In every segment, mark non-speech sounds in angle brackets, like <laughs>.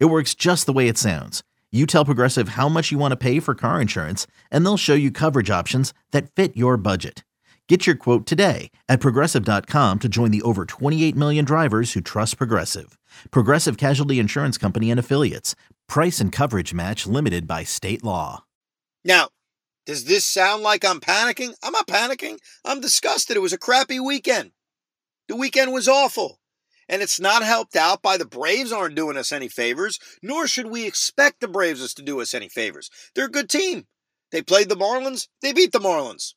It works just the way it sounds. You tell Progressive how much you want to pay for car insurance, and they'll show you coverage options that fit your budget. Get your quote today at progressive.com to join the over 28 million drivers who trust Progressive. Progressive Casualty Insurance Company and Affiliates. Price and coverage match limited by state law. Now, does this sound like I'm panicking? I'm not panicking. I'm disgusted. It was a crappy weekend. The weekend was awful. And it's not helped out by the Braves aren't doing us any favors, nor should we expect the Braves to do us any favors. They're a good team. They played the Marlins, they beat the Marlins.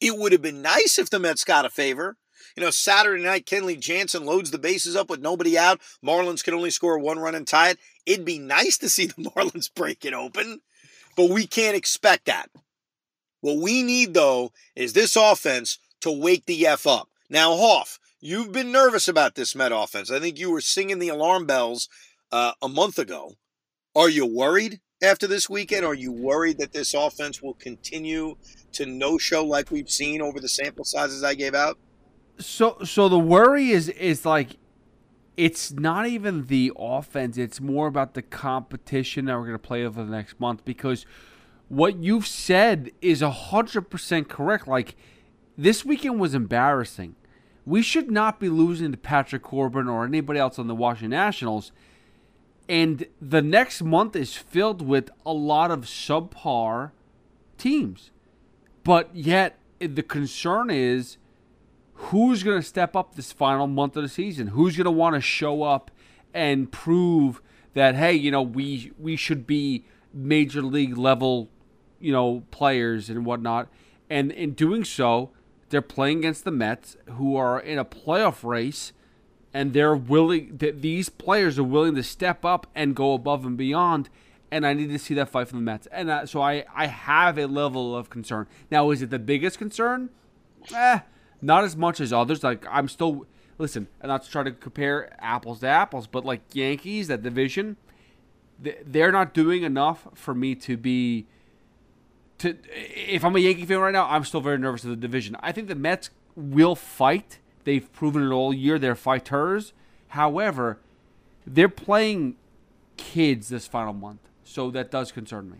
It would have been nice if the Mets got a favor. You know, Saturday night, Kenley Jansen loads the bases up with nobody out. Marlins can only score one run and tie it. It'd be nice to see the <laughs> Marlins break it open, but we can't expect that. What we need, though, is this offense to wake the F up. Now, Hoff, You've been nervous about this Met offense. I think you were singing the alarm bells uh, a month ago. Are you worried after this weekend? Are you worried that this offense will continue to no show like we've seen over the sample sizes I gave out? So, so the worry is is like it's not even the offense. It's more about the competition that we're going to play over the next month because what you've said is hundred percent correct. Like this weekend was embarrassing we should not be losing to Patrick Corbin or anybody else on the Washington Nationals. And the next month is filled with a lot of subpar teams. But yet, the concern is who's going to step up this final month of the season? Who's going to want to show up and prove that, hey, you know, we, we should be major league level, you know, players and whatnot. And in doing so, they're playing against the Mets, who are in a playoff race, and they're willing. That these players are willing to step up and go above and beyond. And I need to see that fight from the Mets. And uh, so I, I have a level of concern. Now, is it the biggest concern? Eh, not as much as others. Like I'm still listen, and not to try to compare apples to apples, but like Yankees, that division, they're not doing enough for me to be to if I'm a Yankee fan right now, I'm still very nervous of the division. I think the Mets will fight. They've proven it all year. They're fighters. However, they're playing kids this final month, so that does concern me.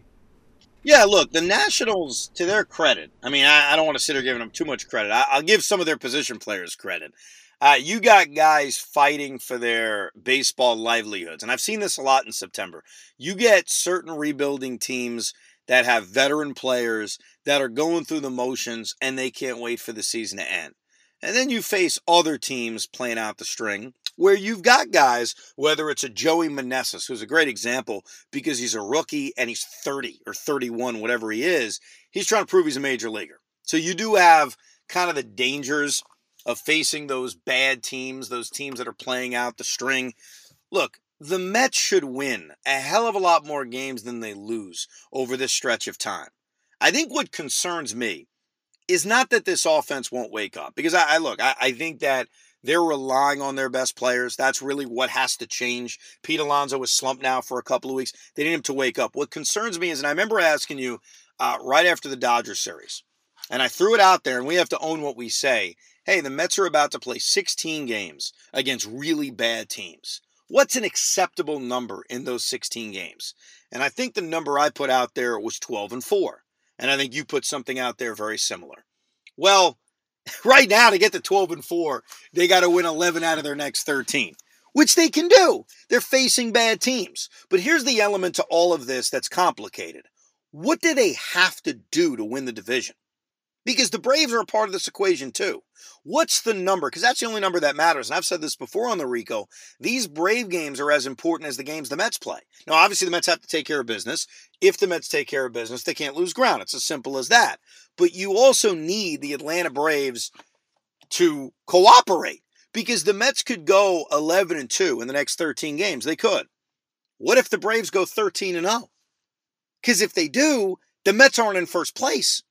Yeah, look, the Nationals, to their credit, I mean, I, I don't want to sit here giving them too much credit. I, will give some of their position players credit. Uh, you got guys fighting for their baseball livelihoods, and I've seen this a lot in September. You get certain rebuilding teams that have veteran players that are going through the motions and they can't wait for the season to end. And then you face other teams playing out the string where you've got guys, whether it's a Joey Meneses, who's a great example because he's a rookie and he's 30 or 31, whatever he is, he's trying to prove he's a major leaguer. So you do have kind of the dangers of facing those bad teams, those teams that are playing out the string. Look, the Mets should win a hell of a lot more games than they lose over this stretch of time. I think what concerns me is not that this offense won't wake up, because I, I look, I, I, think that they're relying on their best players. That's really what has to change. Pete Alonso was slumped now for a couple of weeks. They need him to wake up. What concerns me is, and I remember asking you uh, right after the Dodgers series, and I threw it out there, and we have to own what we say. Hey, the Mets are about to play 16 games against really bad teams what's an acceptable number in those 16 games? And I think the number I put out there was 12 and 4. And I think you put something out there very similar. Well, <laughs> right now to get to 12 and 4, they got to win 11 out of their next 13, which they can do. They're facing bad teams. But here's the element to all of this that's complicated. What do they have to do to win the division? Because the Braves are a part of this equation too. What's the number? Because that's the only number that matters. And I've said this before on the Rico. These Brave games are as important as the games the Mets play. Now, obviously, the Mets have to take care of business. If the Mets take care of business, they can't lose ground. It's as simple as that. But you also need the Atlanta Braves to cooperate because the Mets could go 11 and 2 in the next 13 games. They could. What if the Braves go 13 and 0? Because if they do, the Mets aren't in first place.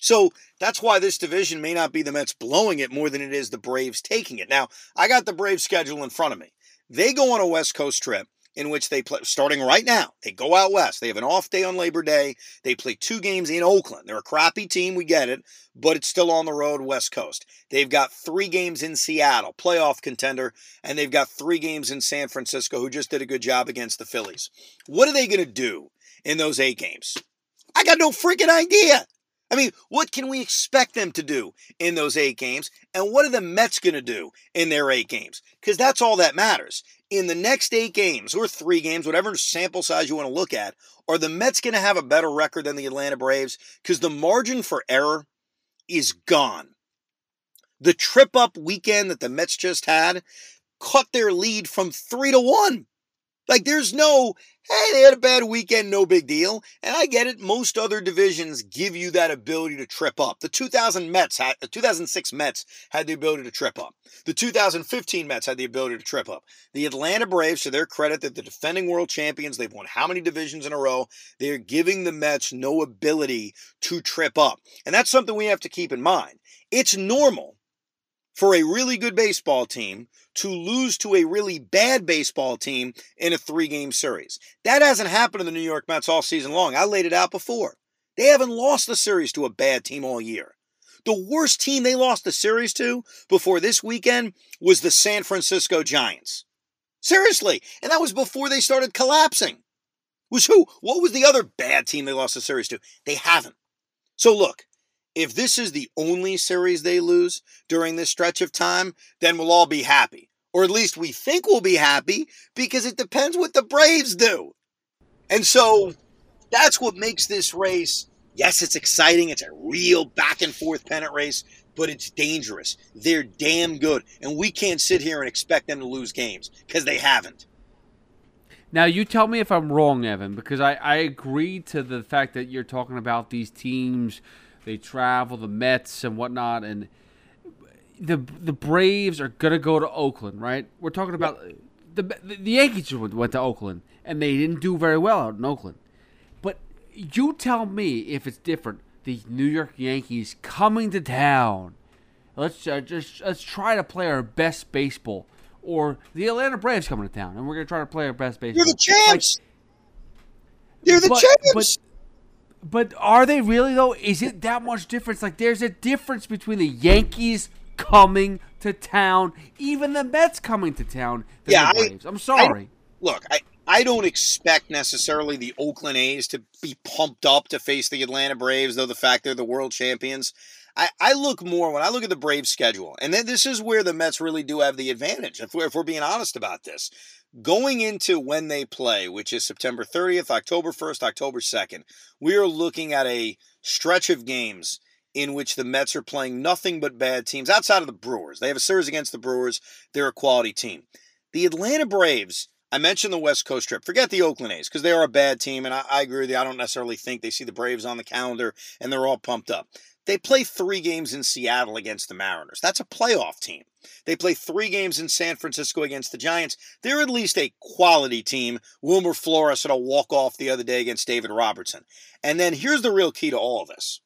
So that's why this division may not be the Mets blowing it more than it is the Braves taking it. Now, I got the Braves schedule in front of me. They go on a West Coast trip in which they play starting right now. They go out west. They have an off day on Labor Day. They play two games in Oakland. They're a crappy team, we get it, but it's still on the road West Coast. They've got 3 games in Seattle, playoff contender, and they've got 3 games in San Francisco who just did a good job against the Phillies. What are they going to do in those 8 games? I got no freaking idea. I mean, what can we expect them to do in those eight games? And what are the Mets going to do in their eight games? Because that's all that matters. In the next eight games, or three games, whatever sample size you want to look at, are the Mets going to have a better record than the Atlanta Braves? Because the margin for error is gone. The trip up weekend that the Mets just had cut their lead from three to one. Like, there's no, hey, they had a bad weekend, no big deal. And I get it. Most other divisions give you that ability to trip up. The 2000 Mets had, the 2006 Mets had the ability to trip up. The 2015 Mets had the ability to trip up. The Atlanta Braves, to their credit, that the defending world champions, they've won how many divisions in a row? They're giving the Mets no ability to trip up. And that's something we have to keep in mind. It's normal for a really good baseball team to lose to a really bad baseball team in a three game series. That hasn't happened in the New York Mets all season long. I laid it out before. They haven't lost the series to a bad team all year. The worst team they lost the series to before this weekend was the San Francisco Giants. Seriously. And that was before they started collapsing. Was who? What was the other bad team they lost the series to? They haven't. So look, if this is the only series they lose during this stretch of time, then we'll all be happy. Or at least we think we'll be happy because it depends what the Braves do. And so that's what makes this race. Yes, it's exciting. It's a real back and forth pennant race, but it's dangerous. They're damn good. And we can't sit here and expect them to lose games because they haven't. Now, you tell me if I'm wrong, Evan, because I, I agree to the fact that you're talking about these teams they travel, the Mets and whatnot, and the the Braves are gonna go to Oakland, right? We're talking about the the Yankees went to Oakland and they didn't do very well out in Oakland. But you tell me if it's different. The New York Yankees coming to town. Let's uh, just let's try to play our best baseball. Or the Atlanta Braves coming to town, and we're gonna try to play our best baseball. You're the champs. Like, You're the but, champs. But, but are they really though? Is it that much difference? Like there's a difference between the Yankees coming to town, even the Mets coming to town. yeah, I, am sorry. I, look, I I don't expect necessarily the Oakland A's to be pumped up to face the Atlanta Braves, though the fact they're the world champions. I, I look more when I look at the Braves schedule, and then this is where the Mets really do have the advantage, if we're, if we're being honest about this going into when they play, which is September 30th, October 1st, October 2nd, we are looking at a stretch of games in which the Mets are playing nothing but bad teams outside of the Brewers. They have a series against the Brewers, they're a quality team. The Atlanta Braves, I mentioned the West Coast trip. Forget the Oakland A's because they are a bad team, and I, I agree with you. I don't necessarily think they see the Braves on the calendar and they're all pumped up. They play three games in Seattle against the Mariners. That's a playoff team. They play three games in San Francisco against the Giants. They're at least a quality team. Wilmer Flores had a walk off the other day against David Robertson. And then here's the real key to all of this.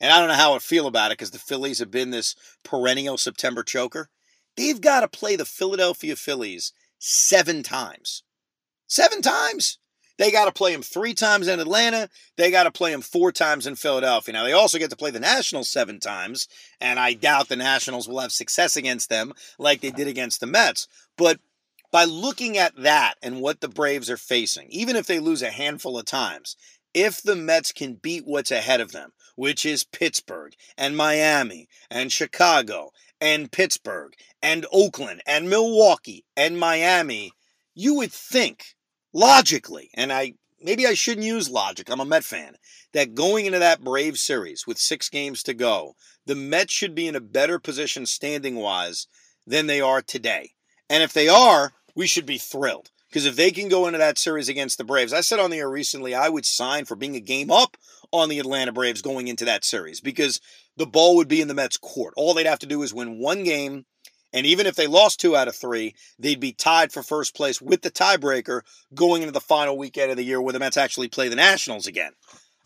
And I don't know how I feel about it because the Phillies have been this perennial September choker. They've got to play the Philadelphia Phillies seven times. Seven times. They got to play him three times in Atlanta. They got to play him four times in Philadelphia. Now, they also get to play the Nationals seven times, and I doubt the Nationals will have success against them like they did against the Mets. But by looking at that and what the Braves are facing, even if they lose a handful of times, if the Mets can beat what's ahead of them, which is Pittsburgh and Miami and Chicago and Pittsburgh and Oakland and Milwaukee and Miami, you would think logically, and I maybe I shouldn't use logic, I'm a Met fan, that going into that Brave series with six games to go, the Mets should be in a better position standing wise than they are today. And if they are, we should be thrilled. Because if they can go into that series against the Braves, I said on the air recently, I would sign for being a game up on the Atlanta Braves going into that series because the ball would be in the Mets' court. All they'd have to do is win one game And even if they lost two out of three, they'd be tied for first place with the tiebreaker going into the final weekend of the year where the Mets actually play the Nationals again.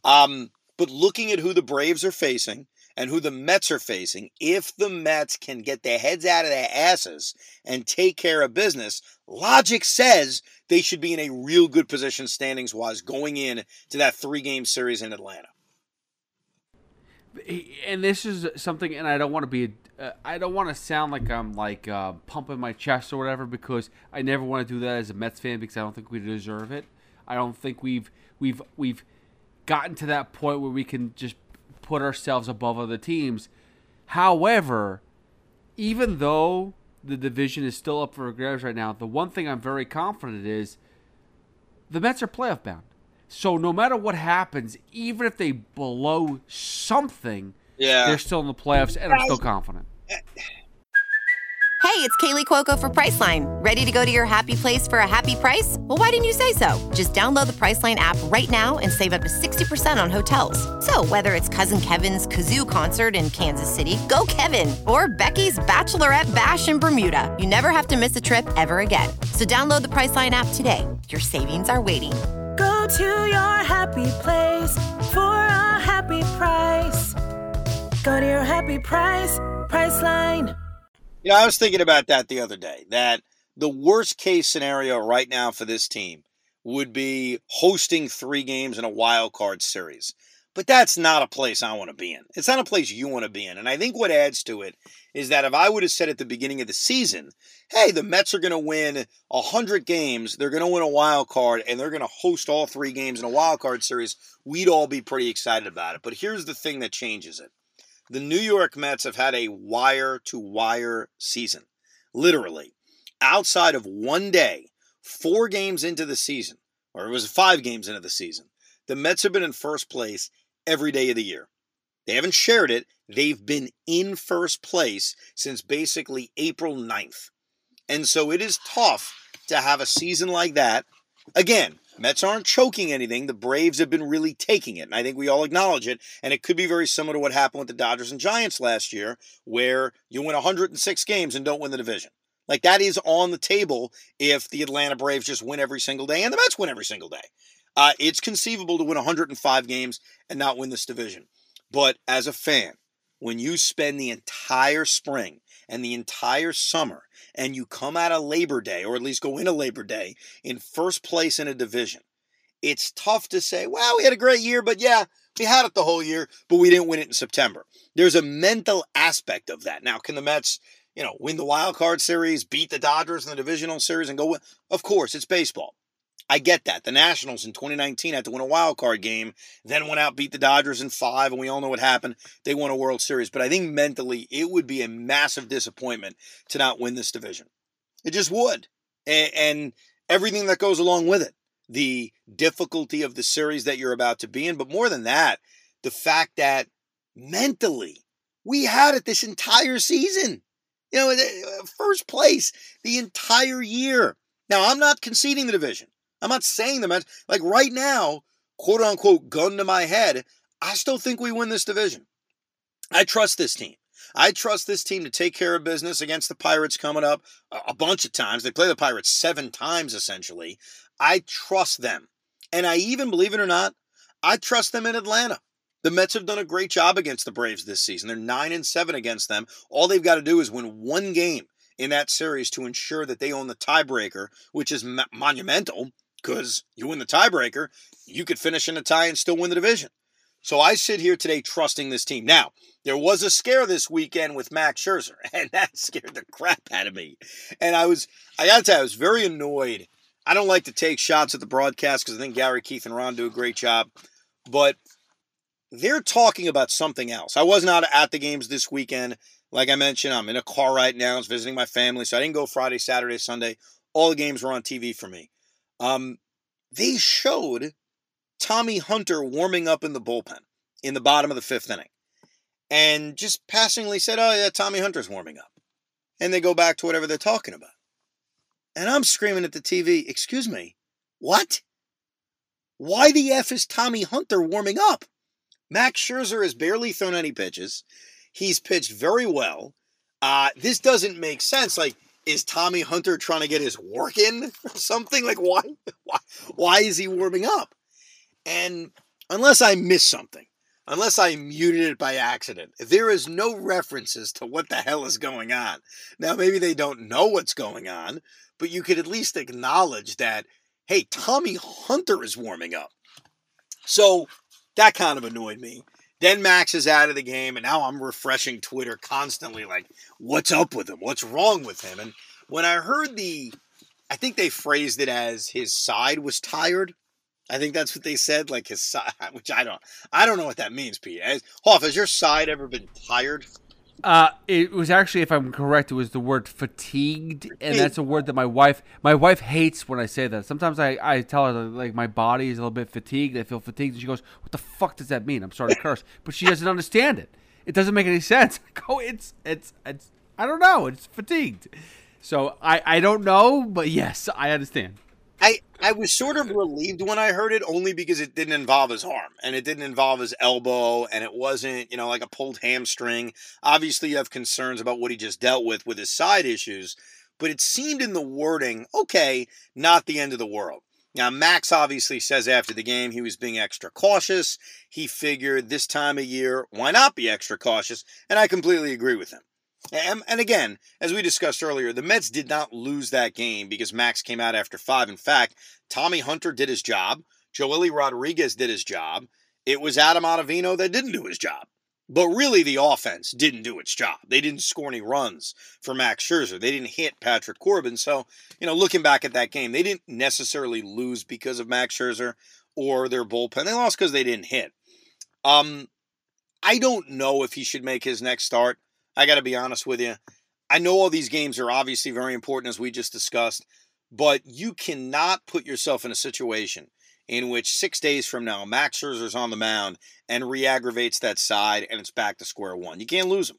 Um, but looking at who the Braves are facing and who the Mets are facing, if the Mets can get their heads out of their asses and take care of business, logic says they should be in a real good position standings wise going in to that three game series in Atlanta. And this is something, and I don't want to be, uh, I don't want to sound like I'm like uh, pumping my chest or whatever because I never want to do that as a Mets fan because I don't think we deserve it. I don't think we've we've we've gotten to that point where we can just put ourselves above other teams. However, even though the division is still up for grabs right now, the one thing I'm very confident is the Mets are playoff bound. So no matter what happens, even if they blow something, Yeah. they're still in the playoffs, and I'm still confident. Hey, it's Kaley Cuoco for Priceline. Ready to go to your happy place for a happy price? Well, why didn't you say so? Just download the Priceline app right now and save up to 60% on hotels. So, whether it's Cousin Kevin's Kazoo concert in Kansas City, go Kevin, or Becky's Bachelorette Bash in Bermuda, you never have to miss a trip ever again. So, download the Priceline app today. Your savings are waiting. Go to your happy place for a happy price. Go to your happy price. You know, I was thinking about that the other day. That the worst case scenario right now for this team would be hosting three games in a wild card series. But that's not a place I want to be in. It's not a place you want to be in. And I think what adds to it is that if I would have said at the beginning of the season, hey, the Mets are going to win 100 games, they're going to win a wild card, and they're going to host all three games in a wild card series, we'd all be pretty excited about it. But here's the thing that changes it the New York Mets have had a wire to wire season. Literally. Outside of one day, four games into the season, or it was five games into the season, the Mets have been in first place every day of the year. They haven't shared it. They've been in first place since basically April 9th. And so it is tough to have a season like that. Again, Mets aren't choking anything. The Braves have been really taking it. And I think we all acknowledge it. And it could be very similar to what happened with the Dodgers and Giants last year, where you win 106 games and don't win the division. Like that is on the table if the Atlanta Braves just win every single day and the Mets win every single day. Uh, it's conceivable to win 105 games and not win this division. But as a fan, when you spend the entire spring and the entire summer and you come out of Labor Day, or at least go into Labor Day, in first place in a division, it's tough to say, well, we had a great year, but yeah, we had it the whole year, but we didn't win it in September. There's a mental aspect of that. Now, can the Mets, you know, win the wild card series, beat the Dodgers in the divisional series, and go win? Of course, it's baseball. I get that. The Nationals in 2019 had to win a wild card game, then went out, beat the Dodgers in five, and we all know what happened. They won a World Series. But I think mentally, it would be a massive disappointment to not win this division. It just would. And, and everything that goes along with it the difficulty of the series that you're about to be in. But more than that, the fact that mentally, we had it this entire season. You know, uh, first place the entire year. Now, I'm not conceding the division. I'm not saying the Mets, like right now, quote unquote, gun to my head, I still think we win this division. I trust this team. I trust this team to take care of business against the Pirates coming up a bunch of times. They play the Pirates seven times essentially. I trust them. And I even, believe it or not, I trust them in Atlanta. The Mets have done a great job against the Braves this season. They're 9 and 7 against them. All they've got to do is win one game in that series to ensure that they own the tiebreaker, which is mo- monumental because you win the tiebreaker, you could finish in a tie and still win the division. So I sit here today trusting this team. Now, there was a scare this weekend with Max Scherzer, <laughs> and that scared the crap out of me. And I was, I got to tell you, I was very annoyed. I don't like to take shots at the broadcast because I think Gary, Keith, and Ron do a great job, but they're talking about something else. I was not at the games this weekend. Like I mentioned, I'm in a car right now. I was visiting my family, so I didn't go Friday, Saturday, Sunday. All the games were on TV for me. Um, they showed Tommy Hunter warming up in the bullpen in the bottom of the fifth inning and just passingly said, Oh, yeah, Tommy Hunter's warming up. And they go back to whatever they're talking about. And I'm screaming at the TV, Excuse me, what? Why the F is Tommy Hunter warming up? Max Scherzer has barely thrown any pitches. He's pitched very well. Uh, this doesn't make sense. Like, is Tommy Hunter trying to get his work in or something? Like, why, <laughs> why, why is he warming up? And unless I missed something, unless I muted it by accident, there is no references to what the hell is going on. Now, maybe they don't know what's going on, but you could at least acknowledge that, hey, Tommy Hunter is warming up. So that kind of annoyed me. Then Max is out of the game, and now I'm refreshing Twitter constantly, like, what's up with him? What's wrong with him? And when I heard the, I think they phrased it as his side was tired. I think that's what they said, like his side, <laughs> which I don't, I don't know what that means, Pete. As, Hoff, has your side ever been tired? Uh, it was actually, if I'm correct, it was the word fatigued, and that's a word that my wife my wife hates when I say that. Sometimes I, I tell her that, like my body is a little bit fatigued. I feel fatigued, and she goes, "What the fuck does that mean?" I'm sorry to curse, but she doesn't understand it. It doesn't make any sense. <laughs> I go, it's it's it's I don't know. It's fatigued. So I I don't know, but yes, I understand. I, I was sort of relieved when I heard it only because it didn't involve his arm and it didn't involve his elbow and it wasn't, you know, like a pulled hamstring. Obviously, you have concerns about what he just dealt with with his side issues, but it seemed in the wording, okay, not the end of the world. Now, Max obviously says after the game he was being extra cautious. He figured this time of year, why not be extra cautious? And I completely agree with him. And, and, again, as we discussed earlier, the Mets did not lose that game because Max came out after five. In fact, Tommy Hunter did his job. Joely Rodriguez did his job. It was Adam Ottavino that didn't do his job. But really, the offense didn't do its job. They didn't score any runs for Max Scherzer. They didn't hit Patrick Corbin. So, you know, looking back at that game, they didn't necessarily lose because of Max Scherzer or their bullpen. They lost because they didn't hit. Um, I don't know if he should make his next start. I got to be honest with you. I know all these games are obviously very important, as we just discussed, but you cannot put yourself in a situation in which six days from now, Max Scherzer's on the mound and re aggravates that side and it's back to square one. You can't lose him.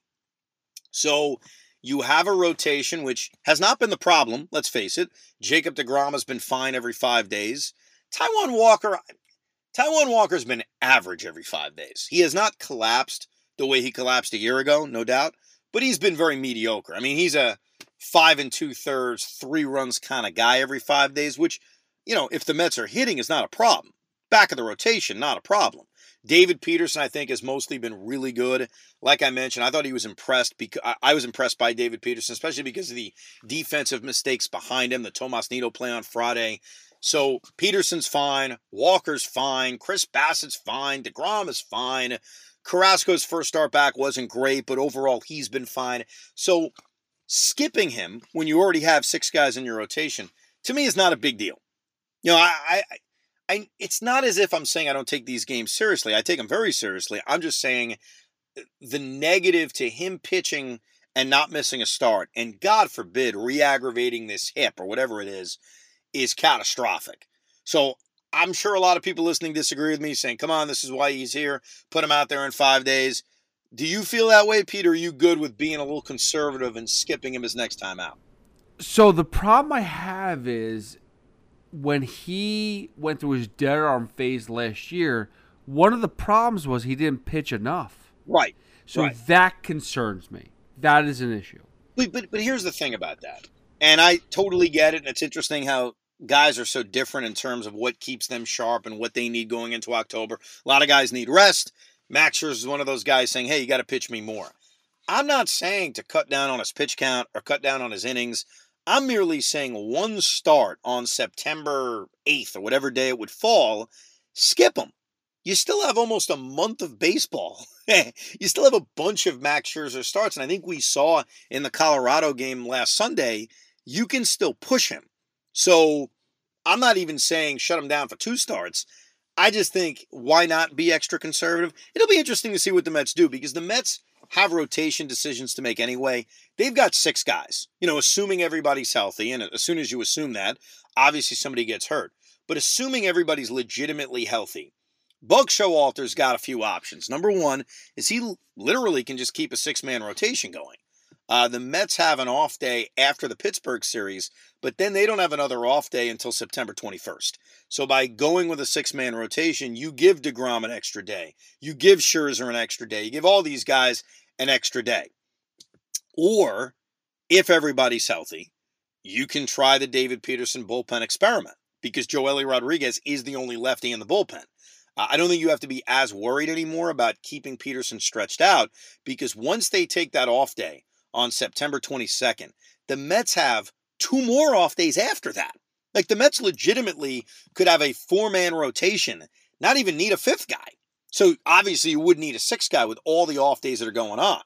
So you have a rotation, which has not been the problem, let's face it. Jacob DeGrom has been fine every five days. Taijuan Walker, Taijuan Walker's been average every five days. He has not collapsed the way he collapsed a year ago, no doubt but he's been very mediocre. I mean, he's a five and two thirds, three runs kind of guy every five days, which, you know, if the Mets are hitting is not a problem. Back of the rotation, not a problem. David Peterson, I think, has mostly been really good. Like I mentioned, I thought he was impressed because I was impressed by David Peterson, especially because of the defensive mistakes behind him, the Tomas Nido play on Friday. So Peterson's fine, Walker's fine, Chris Bassitt's fine, DeGrom is fine. Carrasco's first start back wasn't great, but overall he's been fine. So skipping him when you already have six guys in your rotation to me is not a big deal. You know, I, I, I it's not as if I'm saying I don't take these games seriously. I take them very seriously. I'm just saying uh, the negative to him pitching and not missing a start, and God forbid re-aggravating this hip or whatever it is, is catastrophic. So I'm sure a lot of people listening disagree with me, saying, come on, this is why he's here. Put him out there in five days. Do you feel that way, Peter? Are you good with being a little conservative and skipping him his next time out? So the problem I have is when he went through his dead arm phase last year, one of the problems was he didn't pitch enough. Right. So right. that concerns me. That is an issue. But, but but here's the thing about that. And I totally get it. And it's interesting how guys are so different in terms of what keeps them sharp and what they need going into October. A lot of guys need rest. Max is one of those guys saying, "Hey, you got to pitch me more." I'm not saying to cut down on his pitch count or cut down on his innings. I'm merely saying one start on September 8th or whatever day it would fall, skip him. You still have almost a month of baseball. <laughs> you still have a bunch of Max Scherzer starts. And I think we saw in the Colorado game last Sunday, you can still push him. So I'm not even saying shut him down for two starts. I just think why not be extra conservative? It'll be interesting to see what the Mets do because the Mets have rotation decisions to make anyway. They've got six guys, you know, assuming everybody's healthy. And as soon as you assume that, obviously somebody gets hurt. But assuming everybody's legitimately healthy, Buck Showalter's got a few options. Number one is he literally can just keep a six man rotation going. Uh, the Mets have an off day after the Pittsburgh series, but then they don't have another off day until September 21st. So by going with a six man rotation, you give DeGrom an extra day. You give Scherzer an extra day. You give all these guys an extra day. Or if everybody's healthy, you can try the David Peterson bullpen experiment because Joely Rodriguez is the only lefty in the bullpen. Uh, I don't think you have to be as worried anymore about keeping Peterson stretched out because once they take that off day on September 22nd, the Mets have two more off days after that. Like the Mets legitimately could have a four man rotation, not even need a fifth guy. So obviously you would need a sixth guy with all the off days that are going on.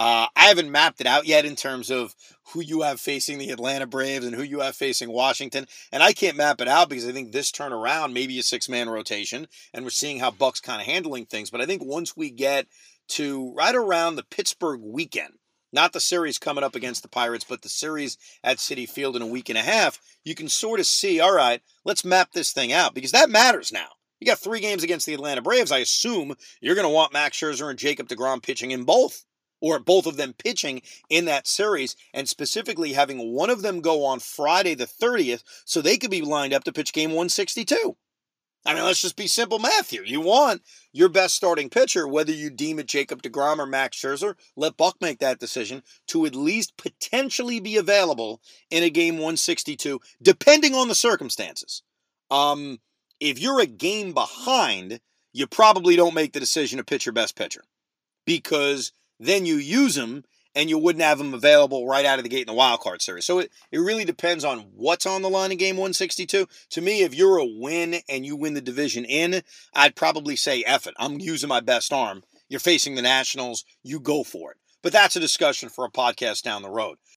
Uh, I haven't mapped it out yet in terms of who you have facing the Atlanta Braves and who you have facing Washington. And I can't map it out because I think this turnaround may be a six man rotation, and we're seeing how Buck's kind of handling things. But I think once we get to right around the Pittsburgh weekend, not the series coming up against the Pirates, but the series at Citi Field in a week and a half, you can sort of see, all right, let's map this thing out because that matters now. You got three games against the Atlanta Braves. I assume you're going to want Max Scherzer and Jacob DeGrom pitching in both or both of them pitching in that series, and specifically having one of them go on Friday the 30th so they could be lined up to pitch game 162. I mean, let's just be simple math here. You want your best starting pitcher, whether you deem it Jacob DeGrom or Max Scherzer, let Buck make that decision to at least potentially be available in a game 162, depending on the circumstances. Um, if you're a game behind, you probably don't make the decision to pitch your best pitcher because then you use them and you wouldn't have them available right out of the gate in the wild card series. So it, it really depends on what's on the line in game 162. To me, if you're a win and you win the division in, I'd probably say F it. I'm using my best arm. You're facing the Nationals, you go for it. But that's a discussion for a podcast down the road.